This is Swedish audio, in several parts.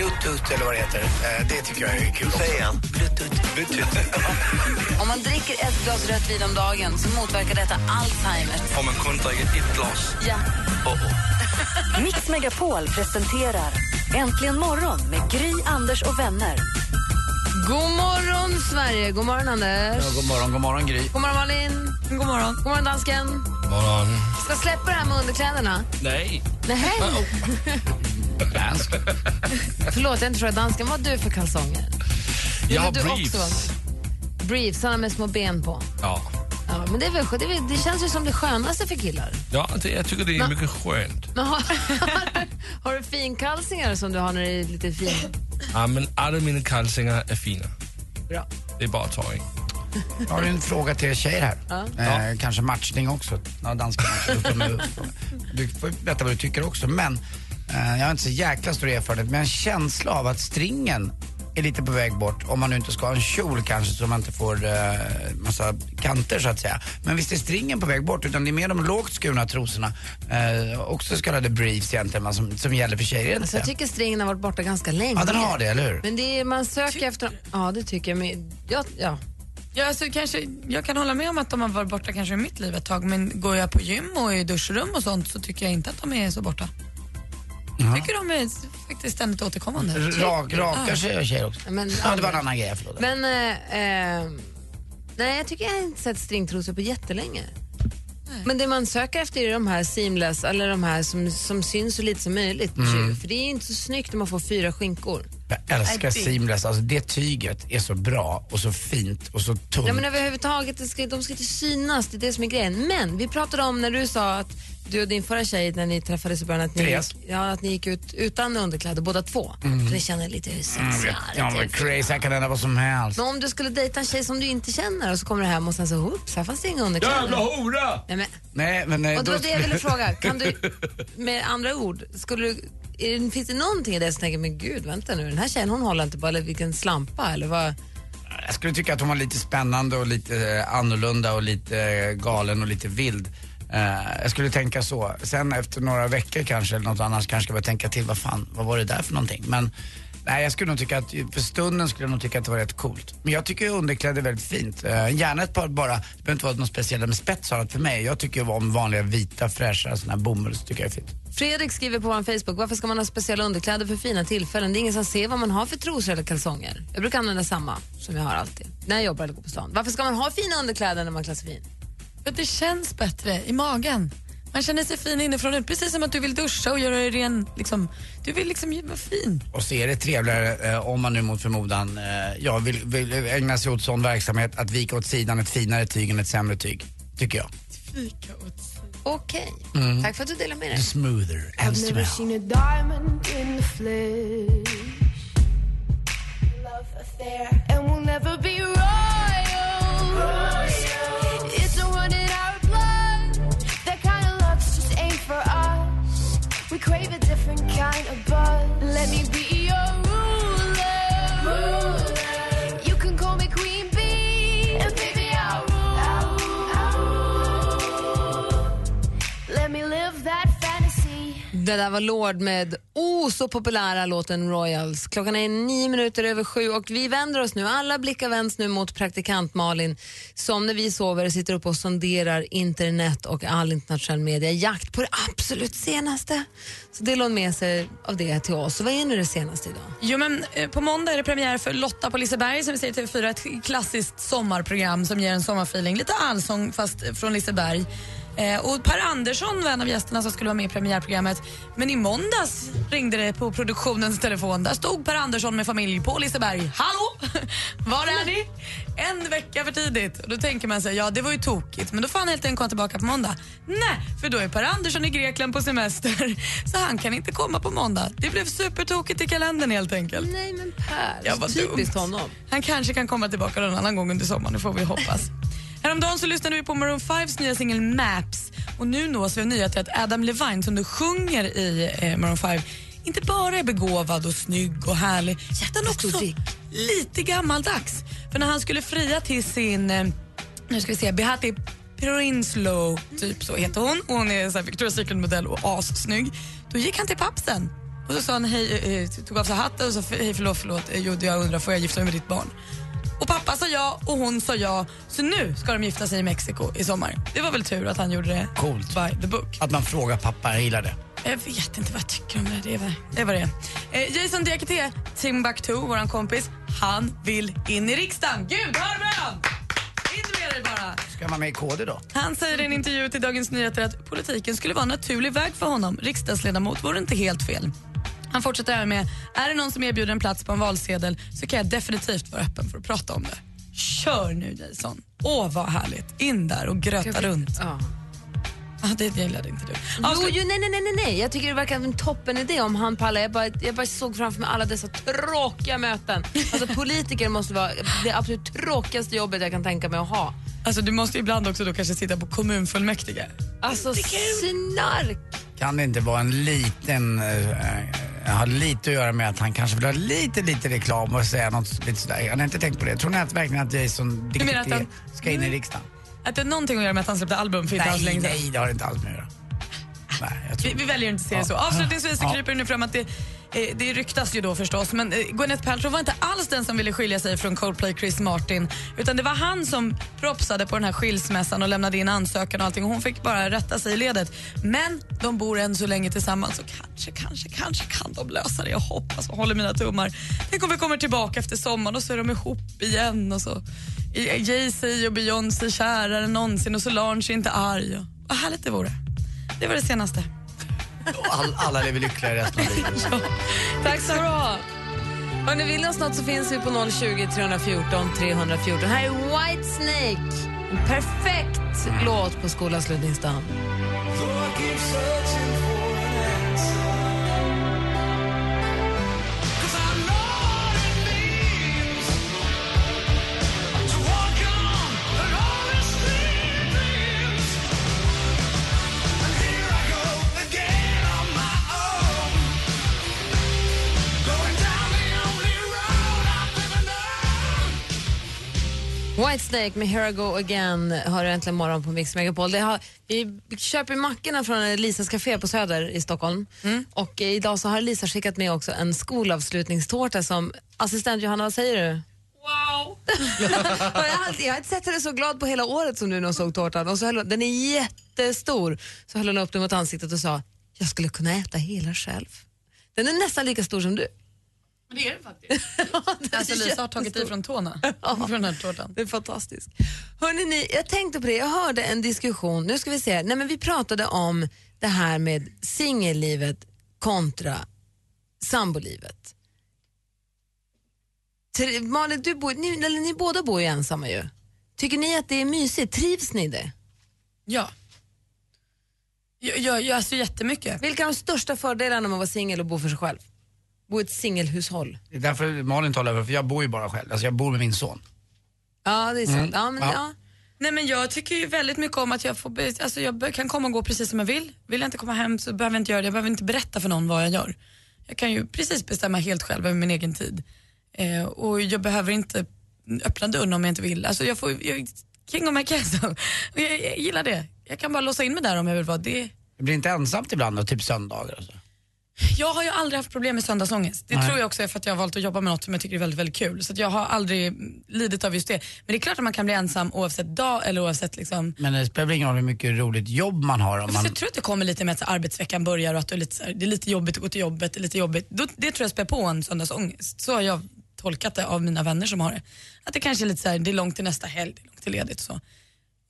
Bluetooth eller vad det heter, eh, det tycker jag är kul. Säg igen. Bluetooth. Bluetooth. Om man dricker ett glas rött vin om dagen så motverkar detta Alzheimer. Om man kun dricker ett glas. Ja. Oh, oh. Mix Megapol presenterar Äntligen morgon med Gry, Anders och vänner. God morgon, Sverige! God morgon, Anders. Ja, god morgon, god morgon Gry. God morgon, Malin. God morgon. God morgon, dansken. Morgon. Ska släppa det här med underkläderna? Nej. Nej. Dansk. Förlåt, jag inte frågat dansken. Vad har du för kalsonger? Jag har Men du briefs. Också. Briefs, sådana med små ben på. Ja. Ja, men det, är väl, det, är det känns ju som det skönaste för killar. Ja, det, jag tycker det är mycket skönt. Men har, har du finkalsingar som du har när det är lite fin? Ja, men alla mina kalsingar är fina. Bra. Det är bara att ta in. Jag har en fråga till er tjejer här. Eh, kanske matchning också. Ja, danska matchning. Du får berätta vad du tycker också. Men jag har inte så jäkla stor erfarenhet, men en känsla av att stringen är lite på väg bort. Om man nu inte ska ha en kjol kanske så man inte får eh, massa kanter så att säga. Men visst är stringen på väg bort utan det är mer de lågt skurna trosorna. Eh, också så kallade briefs egentligen som, som gäller för tjejer. Alltså, jag tycker stringen har varit borta ganska länge. Ja, den har det, eller hur? Men det är, man söker efter... Ja, det tycker jag. Men, ja, ja. Ja, alltså, kanske, jag kan hålla med om att de har varit borta kanske i mitt liv ett tag men går jag på gym och i duschrum och sånt så tycker jag inte att de är så borta. Jag tycker de är faktiskt ständigt återkommande. Rak, rakar sig tjejer också. Men, Ja, det var en annan grej, förlåt. Men, eh, eh, nej, jag tycker jag har inte sett stringtrosor på jättelänge. Men det man söker efter är de här seamless, eller de här som, som syns så lite som möjligt. Mm. För det är inte så snyggt när man får fyra skinkor. Jag älskar seamless, alltså det tyget är så bra och så fint och så tunt. Ja, men överhuvudtaget, det ska, de ska inte synas, det är det som är grejen. Men vi pratade om när du sa att du och din förra tjej, när ni träffades i början, att ni, Therese. gick, ja, att ni gick ut utan underkläder båda två. För ni känner lite hur Mm, sexigare ja, men crazy, här kan hända vad som helst. Men om du skulle dejta en tjej som du inte känner och så kommer du hem och sen så, oops, här fanns det inga underkläder. hora! Nej, men, Nej, men nej, och det då- var det jag ville fråga. Kan du, med andra ord, skulle du, är finns det någonting i det som tänker, men gud, vänta nu, den här tjejen hon håller inte på, eller vilken slampa, eller vad? Jag skulle tycka att hon var lite spännande och lite eh, annorlunda och lite eh, galen och lite vild. Eh, jag skulle tänka så. Sen efter några veckor kanske, eller något annat, kanske ska börja tänka till, vad fan, vad var det där för någonting? Men nej, jag skulle nog tycka att, för stunden skulle jag nog tycka att det var rätt coolt. Men jag tycker underkläder är väldigt fint. Eh, gärna ett par bara, det behöver inte vara något speciellt med spets har för mig. Jag tycker ju om vanliga vita fräscha sådana här bomulls. tycker jag är fint. Fredrik skriver på vår Facebook, varför ska man ha speciella underkläder för fina tillfällen? Det är ingen som ser vad man har för trosor eller kalsonger. Jag brukar använda samma som jag har alltid, när jag jobbar eller går på stan. Varför ska man ha fina underkläder när man klär sig fin? För att det känns bättre i magen. Man känner sig fin inifrån ut, precis som att du vill duscha och göra dig ren. Liksom, du vill liksom vara fin. Och så är det trevligare eh, om man nu mot förmodan eh, ja, vill, vill ägna sig åt sån verksamhet att vika åt sidan ett finare tyg än ett sämre tyg. Tycker jag. Okej, tack för att du delar med dig. The smoother and smell. crave it. Det där var Lord med oh så populära låten Royals. Klockan är nio minuter över sju och vi vänder oss nu, alla blickar vänds nu mot praktikant Malin som när vi sover sitter upp och sonderar internet och all internationell media i jakt på det absolut senaste. Så det låg med sig av det till oss. Så vad är nu det senaste idag? Jo, men, eh, på måndag är det premiär för Lotta på Liseberg som vi ser i TV4. Ett klassiskt sommarprogram som ger en sommarfeeling. Lite allsång fast från Liseberg. Eh, och Per Andersson var en av gästerna som skulle vara med i premiärprogrammet. Men i måndags ringde det på produktionens telefon. Där stod Per Andersson med familj på Liseberg. Hallå! Var är ni? En vecka för tidigt. Och då tänker man sig, ja det var ju tokigt. Men då får han helt enkelt komma tillbaka på måndag. Nej, för då är Per Andersson i Grekland på semester. Så han kan inte komma på måndag. Det blev supertokigt i kalendern helt enkelt. Nej men Per, typiskt dumt. honom. Han kanske kan komma tillbaka någon annan gång under sommaren, det får vi hoppas. Häromdagen så lyssnade vi på Maroon 5s nya singel Maps och nu nås vi av nyheten att Adam Levine som du sjunger i eh, Maroon 5 inte bara är begåvad och snygg och härlig utan också lite gammaldags. För när han skulle fria till sin, eh, nu ska vi se, Behati Prinsloo, typ så heter hon. Och hon är så här Victoria's Secret-modell och assnygg. Då gick han till pappsen och så sa han hej, eh, tog av sig hatten och sa hej förlåt, förlåt, eh, jo, jag undrar får jag gifta mig med ditt barn? Och pappa sa ja och hon sa ja. Så nu ska de gifta sig i Mexiko i sommar. Det var väl tur att han gjorde det Coolt. by the book. Att man frågar pappa, jag gillar det. Jag vet inte vad jag tycker om det. Det är det. Vad det. Eh, Jason Diakité, Timbuktu, vår kompis, han vill in i riksdagen. Gud, hör bön! In med dig bara. Ska man med i KD då? Han säger i en intervju till Dagens Nyheter att politiken skulle vara en naturlig väg för honom. Riksdagsledamot vore inte helt fel. Han fortsätter här med, är det någon som erbjuder en plats på en valsedel så kan jag definitivt vara öppen för att prata om det. Kör nu Jason. Åh vad härligt. In där och gröta runt. Ja. Ah, det gillade inte du. Jo, Avslut- jo, nej, nej, nej, nej, nej. Jag tycker det verkar en toppen idé om han pallar. Jag bara, jag bara såg framför mig alla dessa tråkiga möten. Alltså politiker måste vara det absolut tråkigaste jobbet jag kan tänka mig att ha. Alltså, du måste ibland också då kanske sitta på kommunfullmäktige. Alltså snark. Kan det inte vara en liten, äh, har lite att göra med att han kanske vill ha lite, lite reklam och säga något lite sådär. Jag har inte tänkt på det. Tror ni att verkligen att Jason han- ska in i riksdagen? Att det är någonting att göra med att han släppte album för inte alls Nej, länge nej, det har det inte alls med att göra. Nej, Vi, vi väljer inte att se det så. Avslutningsvis så kryper det nu fram att det, eh, det ryktas ju då förstås, men eh, Gwyneth Paltrow var inte alls den som ville skilja sig från Coldplay Chris Martin, utan det var han som propsade på den här skilsmässan och lämnade in ansökan och allting. Hon fick bara rätta sig i ledet. Men de bor än så länge tillsammans så kanske, kanske, kanske kan de lösa det. Jag hoppas och håller mina tummar. Tänk om vi kommer tillbaka efter sommaren och så är de ihop igen och så Jay-Z och Beyoncé kärare än någonsin och Solange är inte arg. Och, vad härligt det vore. Det var det senaste. All, alla lever lyckliga resten av livet. Tack ska du ha. Hörrni, vill ni oss något så finns vi på 020 314 314. Här är White Snake. En perfekt låt på skolavslutningsdagen. Whitesnake med Here I Go Again hör du äntligen morgon på Mix Megapol. Det har, vi köper mackorna från Lisas Café på Söder i Stockholm. Och eh, idag så har Lisa skickat med också en skolavslutningstårta som assistent Johanna, vad säger du? Wow! Jag, har har inte sett henne så glad på hela året som nu när hon såg tårtan. Och så höll den är jättestor. Så höll hon upp den mot ansiktet och sa, jag skulle kunna äta hela själv. Den är nästan lika stor som du. Men det är det faktiskt. alltså Lisa har tagit i från tårna. från den här tårtan. Det är fantastiskt. Hörrni, ni, jag tänkte på det, jag hörde en diskussion, nu ska vi se, nej men vi pratade om det här med singellivet kontra sambolivet. Tri- Malin, du bor, ni, eller ni båda bor ju ensamma ju. Tycker ni att det är mysigt? Trivs ni det? Ja. Jag, jag, jag, alltså jättemycket. Vilka är de största fördelarna med att vara singel och bo för sig själv? Bo i ett singelhushåll. Det är därför Malin talar över, för jag bor ju bara själv. Alltså jag bor med min son. Ja, det är sant. Mm. Ja, men, Ja. ja. Nej, men jag tycker ju väldigt mycket om att jag, får, alltså jag kan komma och gå precis som jag vill. Vill jag inte komma hem så behöver jag inte göra det. Jag behöver inte berätta för någon vad jag gör. Jag kan ju precis bestämma helt själv över min egen tid. Eh, och jag behöver inte öppna dörren om jag inte vill. Alltså jag får, jag, king of my castle. Jag, jag gillar det. Jag kan bara låsa in mig där om jag vill vara det. Det blir inte ensamt ibland då, typ söndagar och så? Jag har ju aldrig haft problem med söndagsångest. Det Nej. tror jag också är för att jag har valt att jobba med något som jag tycker är väldigt, väldigt kul. Så jag har aldrig lidit av just det. Men det är klart att man kan bli ensam oavsett dag eller oavsett liksom Men det spelar ingen roll hur mycket roligt jobb man har om Fast man... jag tror att det kommer lite med att arbetsveckan börjar och att det är, lite, så här, det är lite jobbigt att gå till jobbet. Det, är lite jobbigt. Då, det tror jag spär på en söndagsångest. Så har jag tolkat det av mina vänner som har det. Att det kanske är lite så här, det är långt till nästa helg, det är långt till ledigt så.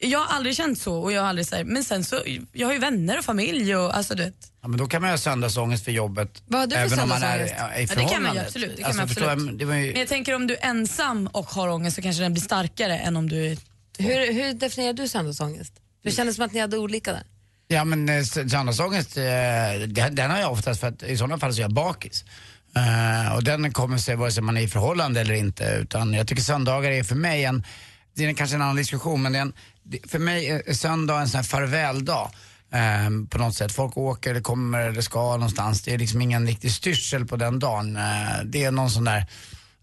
Jag har aldrig känt så och jag har aldrig så här, men sen så, jag har ju vänner och familj och alltså du vet. Ja, men då kan man ju ha söndagsångest för jobbet. Vad har du för även om man är söndagsångest? ja, i Ja, det kan man ju absolut. Det kan Alltså, man förstår absolut. jag, det var ju, Men jag tänker om du är ensam och har ångest så kanske den blir starkare än om du är Hur, hur definierar du söndagsångest? Det kändes som att ni hade olika där. Ja men eh, s- söndagsångest, eh, den, den har jag oftast för att i sådana fall så är jag bakis. Eh, och den kommer sig vare sig man är i förhållande eller inte. Utan jag tycker söndagar är för mig en, det är kanske en annan diskussion men det är en, för mig är söndag en sån här farväldag. Eh, på något sätt. Folk åker eller kommer eller ska någonstans. Det är liksom ingen riktig styrsel på den dagen. Eh, det är någon sån där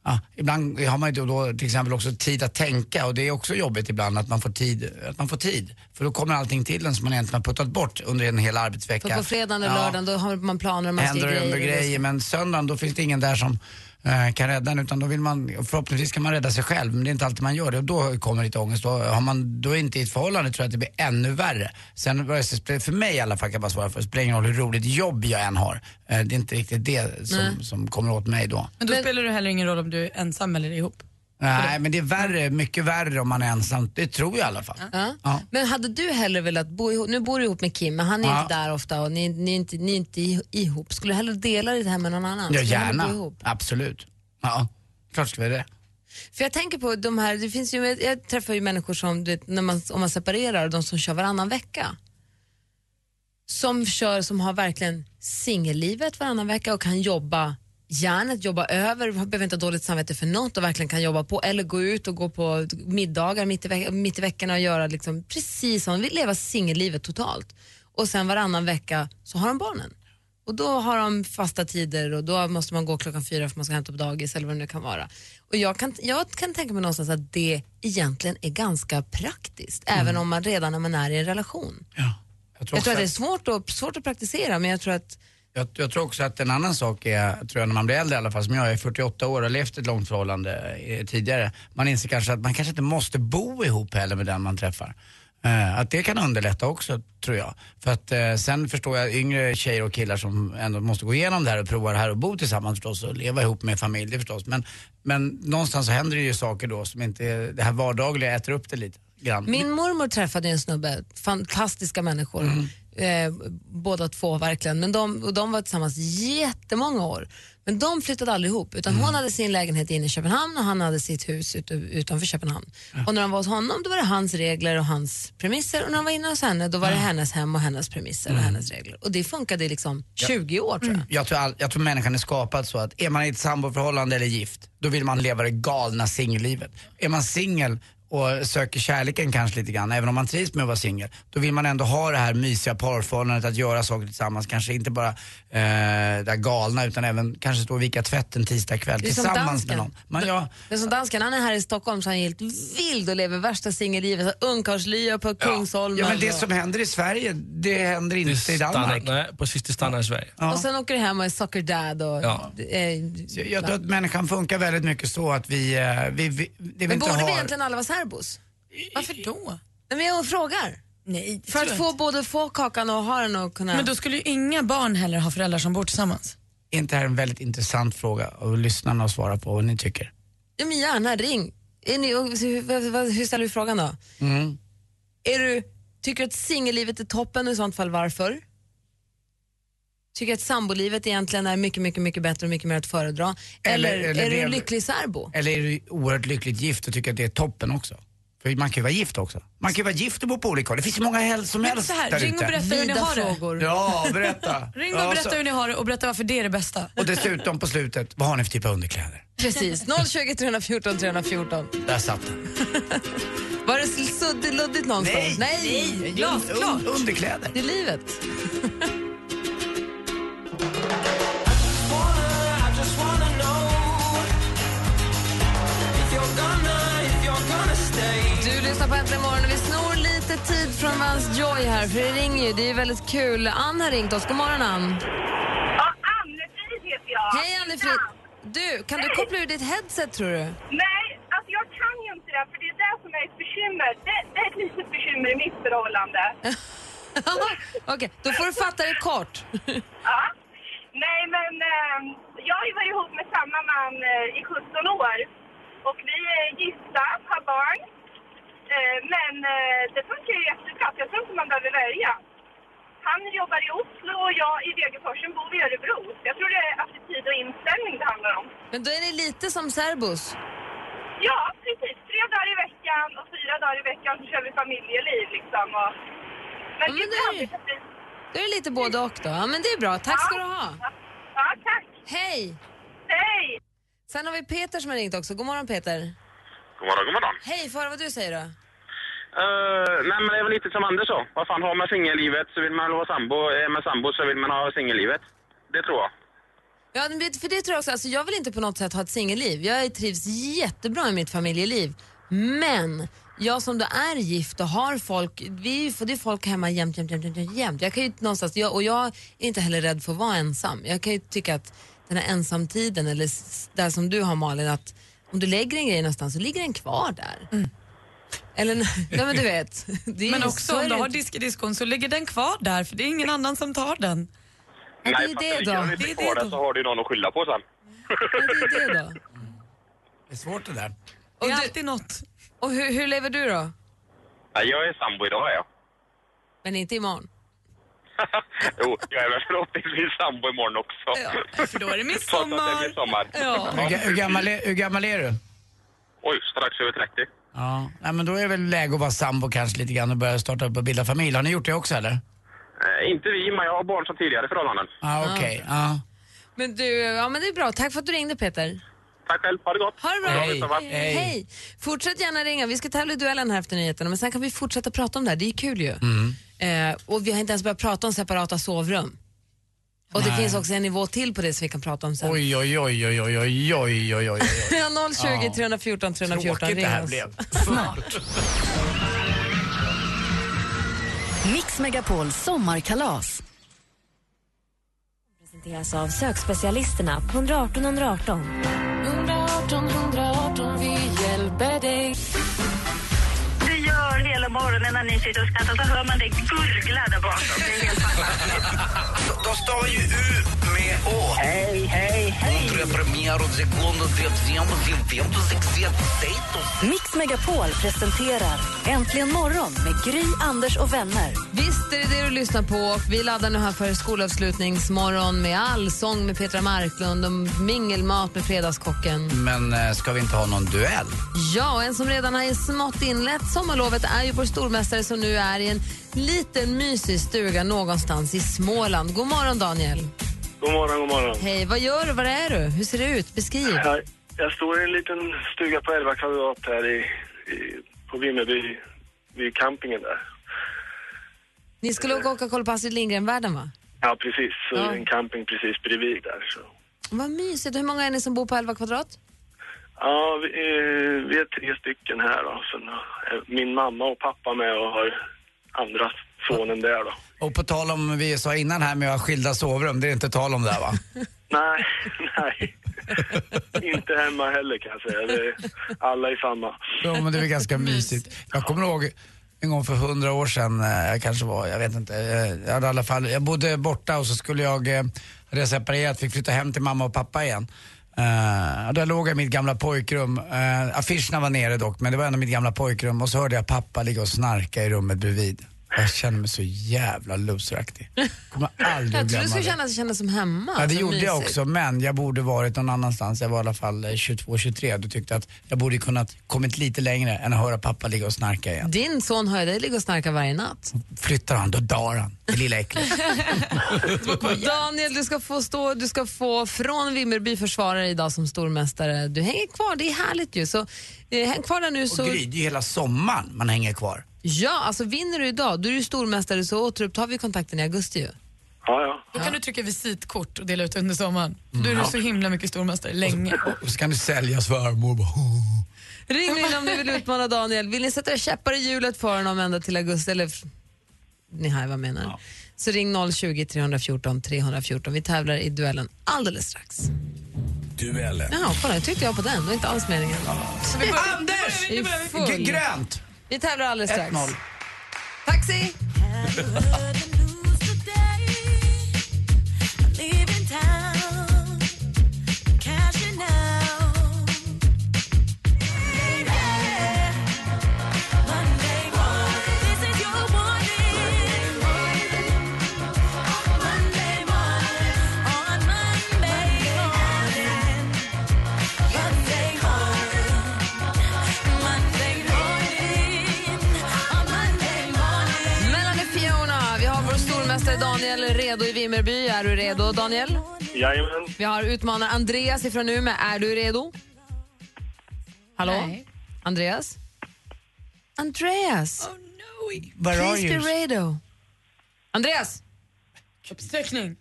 Ja, ibland har man ju då till exempel också tid att tänka och det är också jobbigt ibland att man får tid. Att man får tid. För då kommer allting till en som man egentligen har puttat bort under en hel arbetsvecka. För på fredagen och Ja. lördagen då har man planer och man ska händer grejer. och grejer. Men söndagen då finns det ingen där som kan rädda en utan då vill man, förhoppningsvis kan man rädda sig själv men det är inte alltid man gör det och då kommer lite ångest. Då, har man, då är inte i ett förhållande tror jag att det blir ännu värre. Sen för mig i alla fall kan jag bara svara för, det spelar ingen roll hur roligt jobb jag än har. Eh, det är inte riktigt det som, som kommer åt mig då. Men då spelar det heller ingen roll om du är ensam eller ihop. Nej men det är värre, mycket värre om man är ensam. Det tror jag i alla fall. Ja. Ja. Men hade du hellre velat bo ihop, nu bor du ihop med Kim men han är Ja. inte där ofta och ni, ni, är inte, ni är inte ihop. Skulle du hellre dela ditt hem med någon annan? Ja Skulle gärna, ihop? absolut. Ja, klart ska vi det. För jag tänker på de här, det finns ju, jag träffar ju människor som, du vet, när man, om man separerar, de som kör varannan vecka. Som kör, som har verkligen singellivet varannan vecka och kan jobba järnet, jobba över, behöver inte ha dåligt samvete för något och verkligen kan jobba på eller gå ut och gå på middagar mitt i, veck- mitt i veckorna och göra liksom precis som, vill leva singellivet totalt. Och sen varannan vecka så har de barnen. Och då har de fasta tider och då måste man gå klockan fyra för man ska hämta på dagis eller vad det nu kan vara. Och jag kan, jag kan tänka mig någonstans att det egentligen är ganska praktiskt, även om man redan när man är i en relation. Jag tror, Jag tror att det är svårt att, svårt att praktisera men jag tror att Jag, jag tror också att en annan sak är, tror jag när man blir äldre i alla fall, som jag är 48 år och levt ett långt förhållande eh, tidigare. Man inser kanske att man kanske inte måste bo ihop heller med den man träffar. Eh, att det kan underlätta också, tror jag. För att eh, sen förstår jag yngre tjejer och killar som ändå måste gå igenom det här och prova det här och bo tillsammans förstås och leva ihop med familj förstås. Men, men någonstans så händer det ju saker då som inte, det här vardagliga äter upp det lite grann. Min mormor träffade en snubbe, fantastiska människor, eh, båda två verkligen. Men de, och de var tillsammans jättemånga år. Men de flyttade aldrig ihop, utan hon hade sin lägenhet inne i Köpenhamn och han hade sitt hus ut, utanför Köpenhamn. Och när de var hos honom då var det hans regler och hans premisser och när de var inne hos henne då var det hennes hem och hennes premisser och hennes regler. Och det funkade i liksom 20 år tror jag. Jag tror, all, jag tror människan är skapad så att är man i ett samboförhållande eller gift, då vill man leva det galna singellivet. Är man singel och söker kärleken kanske lite grann, även om man trivs med att vara singel, då vill man ändå ha det här mysiga parförhållandet, att göra saker tillsammans. Kanske inte bara eh, det där galna utan även kanske stå och vika tvätten tisdag kväll Det tillsammans med någon. Man, ja, Det är som dansken, han är här i Stockholm så han är helt vild och lever värsta singellivet. Så Ungkarlslya på Kungsholmen. ja, men det och- som händer i Sverige, det händer Det inte i stannar, Danmark. nej, precis, det stannar i Sverige. Och sen åker du hem och är soccer dad och... Ja. Eh, Så Jag tror att människan funkar väldigt mycket så att vi, eh, vi, vi, det vi men inte borde har... vi egentligen alla vara särbos? Varför då? Nej, men jag frågar. Nej, För att få både få kakan och ha den och kunna... Men då skulle ju inga barn heller ha föräldrar som bor tillsammans. Är inte det här en väldigt intressant fråga och lyssnarna att svara på vad ni tycker? Ja, men gärna, ring. Är ni, och hur, hur ställer vi frågan då? Mm. Är du, tycker du att singellivet är toppen och i sånt fall varför? Tycker att sambolivet egentligen är mycket, mycket, mycket bättre och mycket mer att föredra? Eller, Eller- eller är du lever- lycklig särbo? Eller är du oerhört lyckligt gift och tycker att det är toppen också? För man kan ju vara gift också. Man kan ju vara gift och bo på olika håll. Det finns ju många hel som Men helst så här, ring och berätta hur ni Vida har det. frågor. Ja, berätta. Ring och berätta hur ni har det och berätta varför det är det bästa. Och dessutom på slutet, vad har ni för typ av underkläder? Precis, 020 314 314. Där satt den. Var det suddigt, luddigt någonstans? Nej, glasklart. Un- underkläder. Det är livet. Du lyssnar på Äntligen morgon och vi snor lite tid från Vans Joy här för det ringer ju, det är väldigt kul. Ann har ringt oss, god morgon Ann. Ja, Anne-Frid heter jag. Hej Anne-Frid. Du, kan du koppla ur ditt headset tror du? Nej, alltså jag kan ju inte det, för det är det som är ett bekymmer. Det, det är ett litet bekymmer i mitt förhållande. Okej, då får du fatta det kort. Ja. Nej, men eh, jag har ju varit ihop med samma man eh, i 17 år. Och vi är gifta, har barn. Eh, men eh, det funkar ju jättebra, jag tror inte man behöver välja. Han jobbar i Oslo och jag i Degerforsen bor i Örebro. Så jag tror det är attityd och inställning det handlar om. Men då är ni lite som särbos. Ja, precis. Tre dagar i veckan och fyra dagar i veckan så kör vi familjeliv liksom. Och... Men det är blir- Då är det lite både och då. Ja, men det är bra. Tack ska du ha. Ja, tack. Hej! Hej! Sen har vi Peter som har ringt också. God morgon Peter. God morgon, god morgon. Hej, får vad du säger då? Uh, nej, men det är väl lite som Anders så. Vad fan, har man singellivet så vill man vara sambo. Är man sambo så vill man ha singellivet. Det tror jag. Ja, för det tror jag också. Alltså, jag vill inte på något sätt ha ett singelliv. Jag trivs jättebra i mitt familjeliv. Men jag som då är gift och har folk, vi får det är folk hemma jämt, jämt, jämt, jämt, jämt. Jag kan ju någonstans, jag, och jag är inte heller rädd för att vara ensam. Jag kan ju tycka att den här ensamtiden, eller där som du har Malin, att om du lägger en grej någonstans så ligger den kvar där. Eller, nej men du vet. Det är, Men också om du har inte. diskediskon så ligger den kvar där för det är ingen annan som tar den. Ja, det är fast det ligger då. den inte Det är kvar det där då. så har du någon att skylla på sen. Det är det då. Det är svårt det där. Det är alltid något. Och hur, hur lever du då? Nej, jag är sambo idag, jag. Men inte imorgon? Jo, jag är väl förhoppningsvis sambo imorgon också. Ja, för då är det Trots att det är midsommar. Hur, ga- hur, gammal är, hur gammal är du? Oj, strax över 30. Ja, nej, men då är det väl läge att vara sambo kanske lite grann och börja starta upp och bilda familj. Har ni gjort det också eller? Eh, inte vi, men jag har barn som tidigare förhållanden. Ja, okej. Ja. Men du, ja men det är bra. Tack för att du ringde Peter. Tack själv, ha det gott. Ha det bra. Hej. Hej. Hej. Fortsätt gärna ringa. Vi ska tävla i duellen här efter nyheterna men sen kan vi fortsätta prata om det här. Det är kul ju. Eh, och vi har inte ens börjat prata om separata sovrum. Och det Nej. finns också en nivå till på det som vi kan prata om sen. Oj, oj, oj, oj, oj, oj, oj, oj, oj, oj. 020 314 314. Tråkigt det här blev. Mix Megapol sommarkalas. presenteras av sökspecialisterna på 118 118. 118 morgonen när ni sitter och skrattar så hör man det gurgla där bakom. Det är helt fantastiskt. De stavar ju U med Å. Hej, hej, hej. Mix Megapol presenterar Äntligen morgon med Gry, Anders och vänner. Visst är det det du lyssnar på. Vi laddar nu här för skolavslutningsmorgon med allsång med Petra Marklund och mingelmat med Fredagskocken. Men eh, ska vi inte ha någon duell? Ja, en som redan har smått inlett sommarlovet är ju vår stormästare som nu är i en liten mysig stuga någonstans i Småland. God morgon Daniel. God morgon, god morgon. Hej, vad gör du? Var är du? Hur ser det ut? Beskriv. Jag, jag står i en liten stuga på 11 kvadrat här i, i, på Vimmerby, vid campingen där. Ni skulle och åka och kolla på Astrid Lindgren-världen va? Ja, precis. Så Ja. en camping precis bredvid där. Så. Vad mysigt. Hur många är ni som bor på 11 kvadrat? Ja, vi är, vi är tre stycken här då. Sen är min mamma och pappa med och har andra sonen där då. Och på tal om, vi sa innan här med att ha skilda sovrum, det är inte tal om det här va? Nej, nej. Inte hemma heller kan jag säga. Det är, alla är samma. Ja, men det är väl ganska mysigt. Jag kommer ihåg en gång för hundra år sedan, eh, kanske var, jag vet inte. eh, Jag, hade i alla fall, jag bodde borta och så skulle jag, eh, hade jag separerat, fick flytta hem till mamma och pappa igen. Uh, där låg jag i mitt gamla pojkrum. Uh, affischerna var nere dock, men det var ändå mitt gamla pojkrum. Och så hörde jag pappa ligga och snarka i rummet bredvid. Jag kände mig så jävla loseraktig. Kommer aldrig Jag tror du glömma skulle det. känna, känna som hemma. Ja, det Så gjorde jag mysigt. också, men jag borde varit någon annanstans. Jag var i alla fall eh, 22-23 och tyckte att jag borde kunnat kommit lite längre än att höra pappa ligga och snarka igen. Din son hör ju dig ligga och snarka varje natt. Flyttar han, då dör han. Det lilla äcklet. Daniel, du ska få stå, du ska få från Vimmerby försvarare idag som stormästare. Du hänger kvar, det är härligt ju. Så eh, häng kvar där nu så... Och Gry, det är ju hela sommaren man hänger kvar. Ja, alltså vinner du idag, då är du stormästare så återupptar vi kontakten i augusti ju. Ja, ja. Då kan du trycka visitkort och dela ut under sommaren. Då är du så himla mycket stormästare länge. Och så kan du sälja svärmor. Ring in om ni vill utmana Daniel. Vill ni sätta käppar i hjulet för honom ända till augusti, eller ni hör vad jag menar. Så ring 020 314 314. Vi tävlar i duellen alldeles strax. Duellen. Jaha, kolla, jag tyckte jag på den. Det var inte alls meningen. Börjar- Anders! Full. Grönt! Vi tävlar alldeles strax. 1-0. Taxi! Daniel redo i Vimmerby. Är du redo, Daniel? Jajamän. Vi har utmanare Andreas ifrån Umeå. Är du redo? Hallå? Nej. Andreas? Andreas! Where are Please be you? redo. Andreas! Uppsträckning.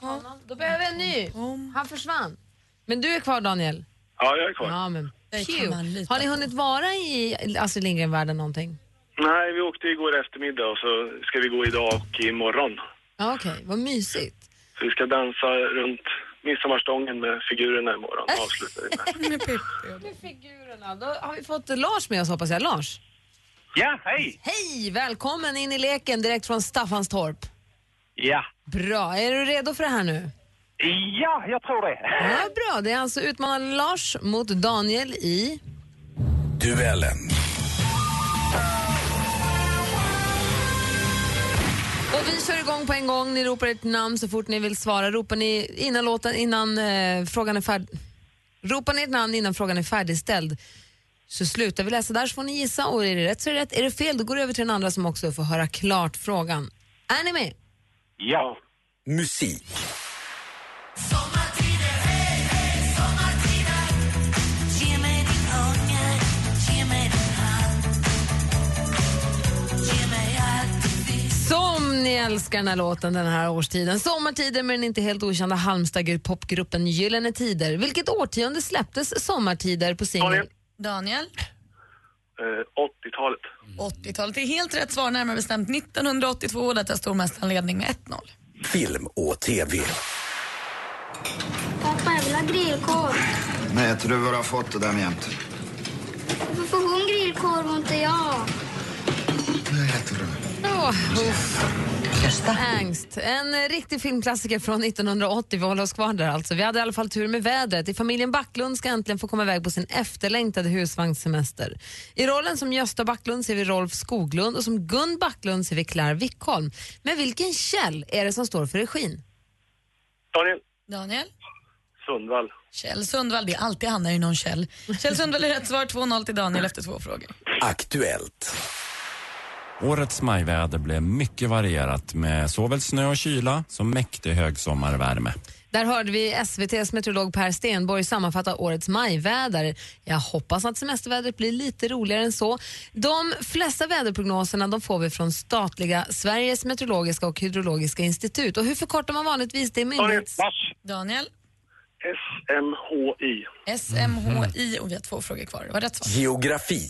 Honom. Då behöver vi en ny. Han försvann. Men du är kvar, Daniel? Ja, jag är kvar. Ja, men pew. Har ni hunnit vara i Astrid Lindgren-världen någonting? Nej, vi åkte igår eftermiddag och så ska vi gå idag och imorgon. Ja, Okej, vad mysigt. Så vi ska dansa runt midsommarstången med figurerna imorgon. Avslutar vi med. Med figurerna. Då har vi fått Lars med oss hoppas jag. Lars? Ja, hej! Hej! Välkommen in i leken direkt från Staffanstorp. Ja. Bra. Är du redo för det här nu? Ja, jag tror det. Ja, bra. Det är alltså utmanaren Lars mot Daniel i... Duellen. Och vi kör igång på en gång. Ni ropar ert namn så fort ni vill svara. Ropar ni innan, låten, innan eh, frågan är färdig... Ropar ni ert namn innan frågan är färdigställd så slutar vi läsa där så får ni gissa och är det rätt så är det rätt. Är det fel då går det över till den andra som också får höra klart frågan. Är ni med? Ja. Musik. Ni älskar den här låten den här årstiden. Sommartider med den inte helt okända Halmstad-popgruppen Gyllene Tider. Vilket årtionde släpptes Sommartider på singel? Daniel. Daniel? Eh, 80-talet. 80-talet. Det är helt rätt svar, närmare bestämt 1982. Där tar stormästaren ledning med 1-0. Film och TV. Pappa, jag vill ha grillkorv. Nej, jag tror du har fått det där jämt. Varför får hon grillkorv och inte jag? Det heter du. Uff. Angst. En riktig filmklassiker från 1980. Vi håller oss kvar där alltså. Vi hade i alla fall tur med vädret. I familjen Backlund ska äntligen få komma iväg på sin efterlängtade husvagnssemester. I rollen som Gösta Backlund ser vi Rolf Skoglund och som Gun Backlund ser vi Claire Wickholm. Men vilken Kjell är det som står för regin? Daniel Daniel? Sundvall. Kjell Sundvall. Det är alltid han, är ju någon Kjell. Kjell Sundvall är rätt svar. 2-0 till Daniel efter två frågor. Aktuellt. Årets majväder blev mycket varierat med såväl snö och kyla som mäktig högsommarvärme. Där hörde vi SVTs meteorolog Per Stenborg sammanfatta årets majväder. Jag hoppas att semestervädret blir lite roligare än så. De flesta väderprognoserna de får vi från statliga Sveriges meteorologiska och hydrologiska institut. Och hur förkortar man vanligtvis det myndighets... Daniel? SMHI. SMHI och vi har två frågor kvar. Det var rätt svar. Geografi.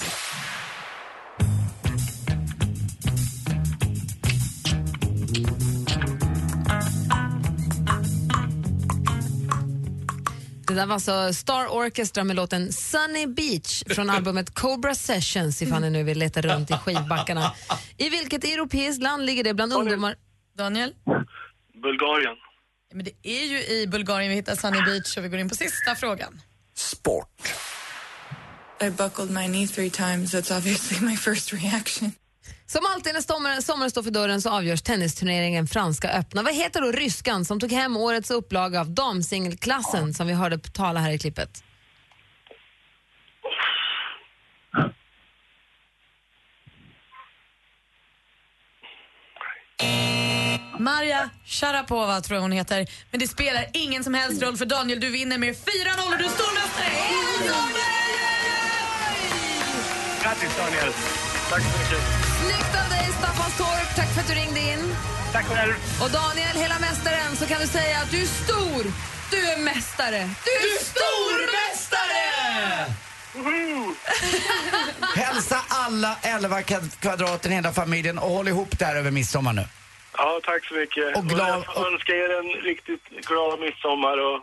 Där var alltså Star Orchestra med låten Sunny Beach från albumet Cobra Sessions ifall ni nu vill leta runt i skivbackarna. I vilket europeiskt land ligger det bland ungdomar? Daniel? Bulgarien. Men det är ju i Bulgarien vi hittar Sunny Beach och vi går in på sista frågan. Sport. I buckled my knee three times. That's obviously my first reaction. Som alltid när sommaren, sommaren står för dörren så avgörs tennisturneringen Franska öppna. Vad heter då ryskan som tog hem årets upplaga av damsingelklassen som vi hörde tala här i klippet? Maria Sharapova tror jag hon heter. Men det spelar ingen som helst roll för Daniel, du vinner med 4-0 och du är stormästare! Grattis Daniel. Tack så mycket. Snyggt av dig Staffanstorp, tack för att du ringde in. Tack själv. Och Daniel, hela mästaren, så kan du säga att du är stor, du är mästare. Du är stormästare! Hälsa alla 11 kad- kvadraten i hela familjen och håll ihop där över midsommar nu. Ja, tack så mycket. Och glad- jag får önska er en riktigt glad midsommar och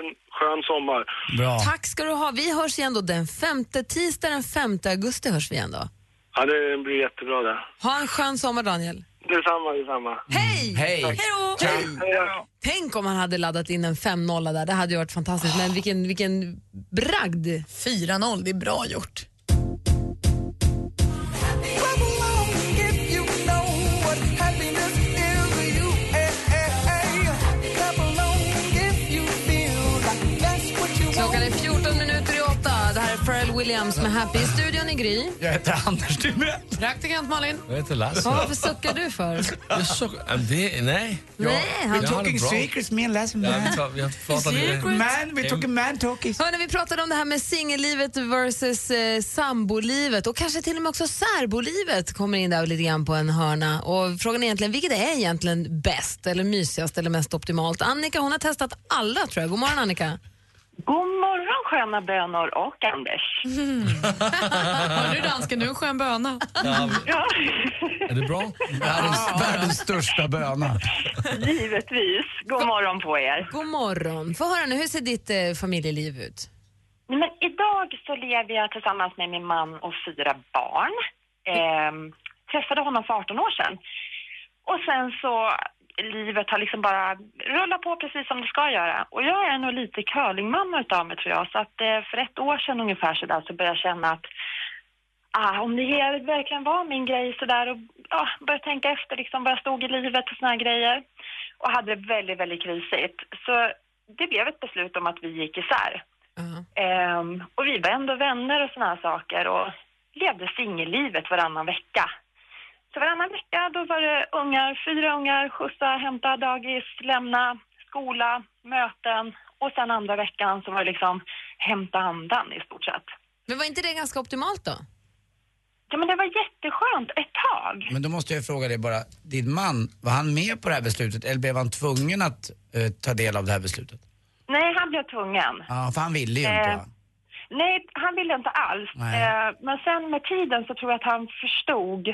en skön sommar. Bra. Tack ska du ha. Vi hörs igen då den femte, tisdag den 5 augusti hörs vi igen då. Ja, det blir jättebra det. Ha en skön sommar Daniel. Detsamma, detsamma. Hej! Hej! Hej då! Tänk om han hade laddat in en 5-0 där, det hade ju varit fantastiskt. Men vilken, vilken bragd! 4-0, det är bra gjort. Klockan är 14 minuter i åtta. Det här är Pharrell Williams med Happy i studion i Gry. Jag heter Anders Timell. Praktikant Malin. Jag heter Lasse. Ja, varför suckar du för? Jag det, nej. Nej, han- det Talking secrets, me and Lasse. Ja, Man, vi, tar, vi har pratat lite. man we're talking man talkies. Hörrni, vi pratade om det här med singellivet versus eh, sambolivet och kanske till och med också särbolivet kommer in där lite grann på en hörna. Och frågan är egentligen, vilket är egentligen bäst eller mysigast eller mest optimalt? Annika hon har testat alla tror jag. God morgon Annika. God morgon sköna bönor och Anders. Hör du dansken, du är en skön böna. Ja, Ja, är det bra? Världens, världens största böna. givetvis. God morgon på er. God morgon. Få höra nu, hur ser ditt eh, familjeliv ut? Nej, Men idag så lever jag tillsammans med min man och fyra barn. Ehm, träffade honom för 18 år sedan. Och sen så, livet har liksom bara rullat på precis som det ska göra. Och jag är nog lite curlingmamma utav mig tror jag. Så att eh, för ett år sedan ungefär så, där, så började jag känna att ah, om det här verkligen var min grej så där och ja, började tänka efter liksom var jag stod i livet och såna här grejer. Och hade det väldigt, väldigt krisigt. Så det blev ett beslut om att vi gick isär. Ehm, och vi var ändå vänner och såna här saker och levde singellivet varannan vecka. Så varannan vecka då var det ungar, fyra ungar, skjutsa, hämta dagis, lämna, skola, möten och sen andra veckan så var det liksom hämta andan i stort sett. Men var inte det ganska optimalt då? Ja men det var jätteskönt ett tag. Men då måste jag fråga dig bara, din man, var han med på det här beslutet eller blev han tvungen att eh, ta del av det här beslutet? Nej, han blev tvungen. Ja, för han ville ju inte Eh, va? Nej, han ville inte alls. Eh, men sen med tiden så tror jag att han förstod,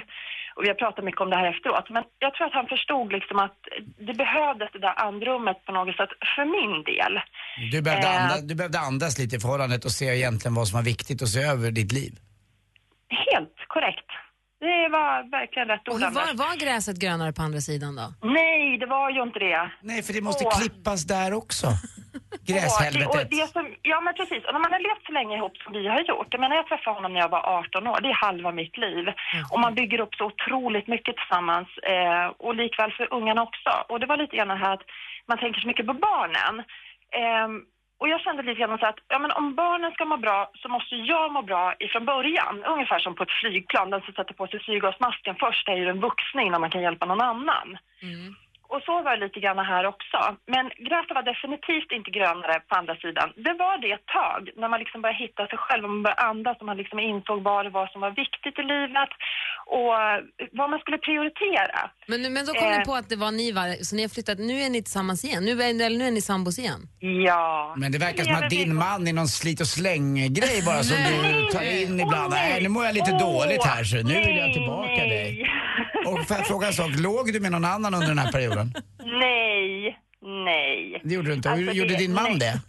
och vi har pratat mycket om det här efteråt, men jag tror att han förstod liksom att det behövdes det där andrummet på något sätt för min del. Du behövde, eh, andas, du behövde andas lite i förhållandet och se egentligen vad som var viktigt och se över ditt liv. Helt korrekt. Det var verkligen rätt Och ord, var, var gräset grönare på andra sidan då? Nej, det var ju inte det. Nej, för det måste Åh. klippas där också. Gräshelvetet. och det som, ja men precis, och när man har levt så länge ihop som vi har gjort. Jag menar jag träffade honom när jag var 18 år, det är halva mitt liv. Och man bygger upp så otroligt mycket tillsammans eh, och likväl för ungarna också. Och det var lite grann det här att man tänker så mycket på barnen. Ehm, och jag kände lite grann så att ja, men om barnen ska må bra så måste jag må bra ifrån början. Ungefär som på ett flygplan, den som sätter på sig syrgasmasken först är ju den vuxna innan man kan hjälpa någon annan. Och så var det lite grann här också. Men gräset var definitivt inte grönare på andra sidan. Det var det ett tag, när man liksom började hitta sig själv och man började andas och man liksom insåg vad det var som var viktigt i livet och eh, vad man skulle prioritera. Men, nu- men då kom Eh. ni på att det var ni, va? så ni har flyttat, nu är ni tillsammans igen? Nu är, eller nu är ni sambos igen? Ja. Men det verkar som att din man är någon slit och släng-grej bara som du tar in ibland. Nej, nu mår jag lite Åh, dåligt här så nu vill jag nej, tillbaka nej. dig. Och får jag fråga en sak, låg du med någon annan under den här perioden? Nej, nej. Det gjorde du inte. Alltså, gjorde det- din man nej. det?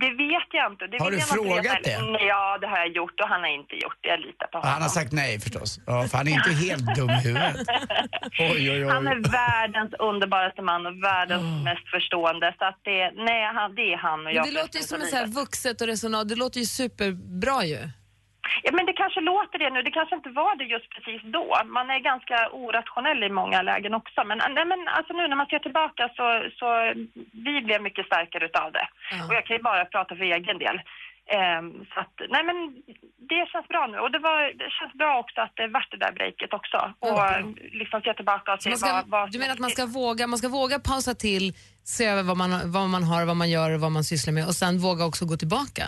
Det vet jag inte. Det Har du frågat det? Ja, det har jag gjort och han har inte gjort det. Jag litar på honom. han har sagt nej förstås. Ja, för han är inte helt dum i huvudet. Oj, oj, Han oj. är världens underbaraste man och världens Ah. mest förstående. Så att det, nej, han, det är han och Men jag. det låter ju som en så här vuxet och resonat, det låter ju superbra ju. Ja, men det kanske låter det nu. Det kanske inte var det just precis då. Man är ganska orationell i många lägen också. Men, nej, men alltså nu när man ser tillbaka så, så vi blev mycket starkare utav det. Och jag kan ju bara prata för egen del. Ehm, så att, nej men det känns bra nu. Och det, var, det känns bra också att det vart det där breaket också. Och liksom se tillbaka och se ska, vad, vad du menar att man ska våga, man ska våga pausa till, se över vad man, vad man har, vad man gör och vad man sysslar med och sen våga också gå tillbaka?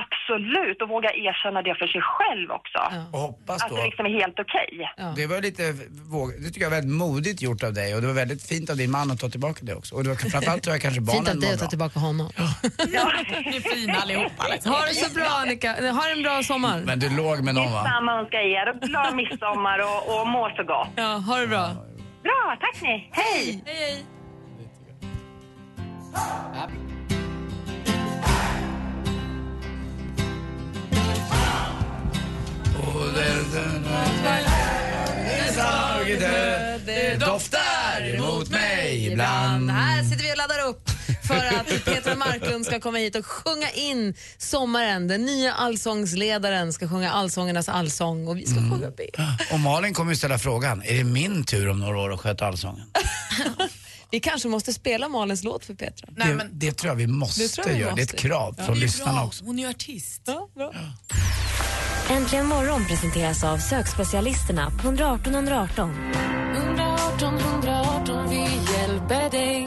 Absolut, och våga erkänna det för sig själv också. Och hoppas Att då. det liksom är helt okej. Det var lite, våg- det tycker jag var väldigt modigt gjort av dig och det var väldigt fint av din man att ta tillbaka det också. Och det var framförallt tror jag kanske barnen Fint av dig att ta tillbaka honom. Ni är fina allihopa. Liksom. Ha det så bra Annika, ha en bra sommar. Men du låg med någon va? Detsamma önskar jag er och glad midsommar och, och må så gott. Ja, ha det bra. Bra, tack ni. Hej! Hej, hej. Det doftar emot mig ibland. Här sitter vi och laddar upp för att Petra Marklund ska komma hit och sjunga in sommaren. Den nya allsångsledaren ska sjunga allsångernas allsång och vi ska sjunga B. Och Malin kommer ju ställa frågan, är det min tur om några år att sköta allsången? Vi kanske måste spela Malins låt för Petra. det, det tror jag vi måste Det tror jag vi göra. Det är ett måste. krav Ja. från lyssnarna bra. också. Hon är ju artist. Ja, bra. Äntligen morgon presenteras av sökspecialisterna på 118 118. 118 118, vi hjälper dig.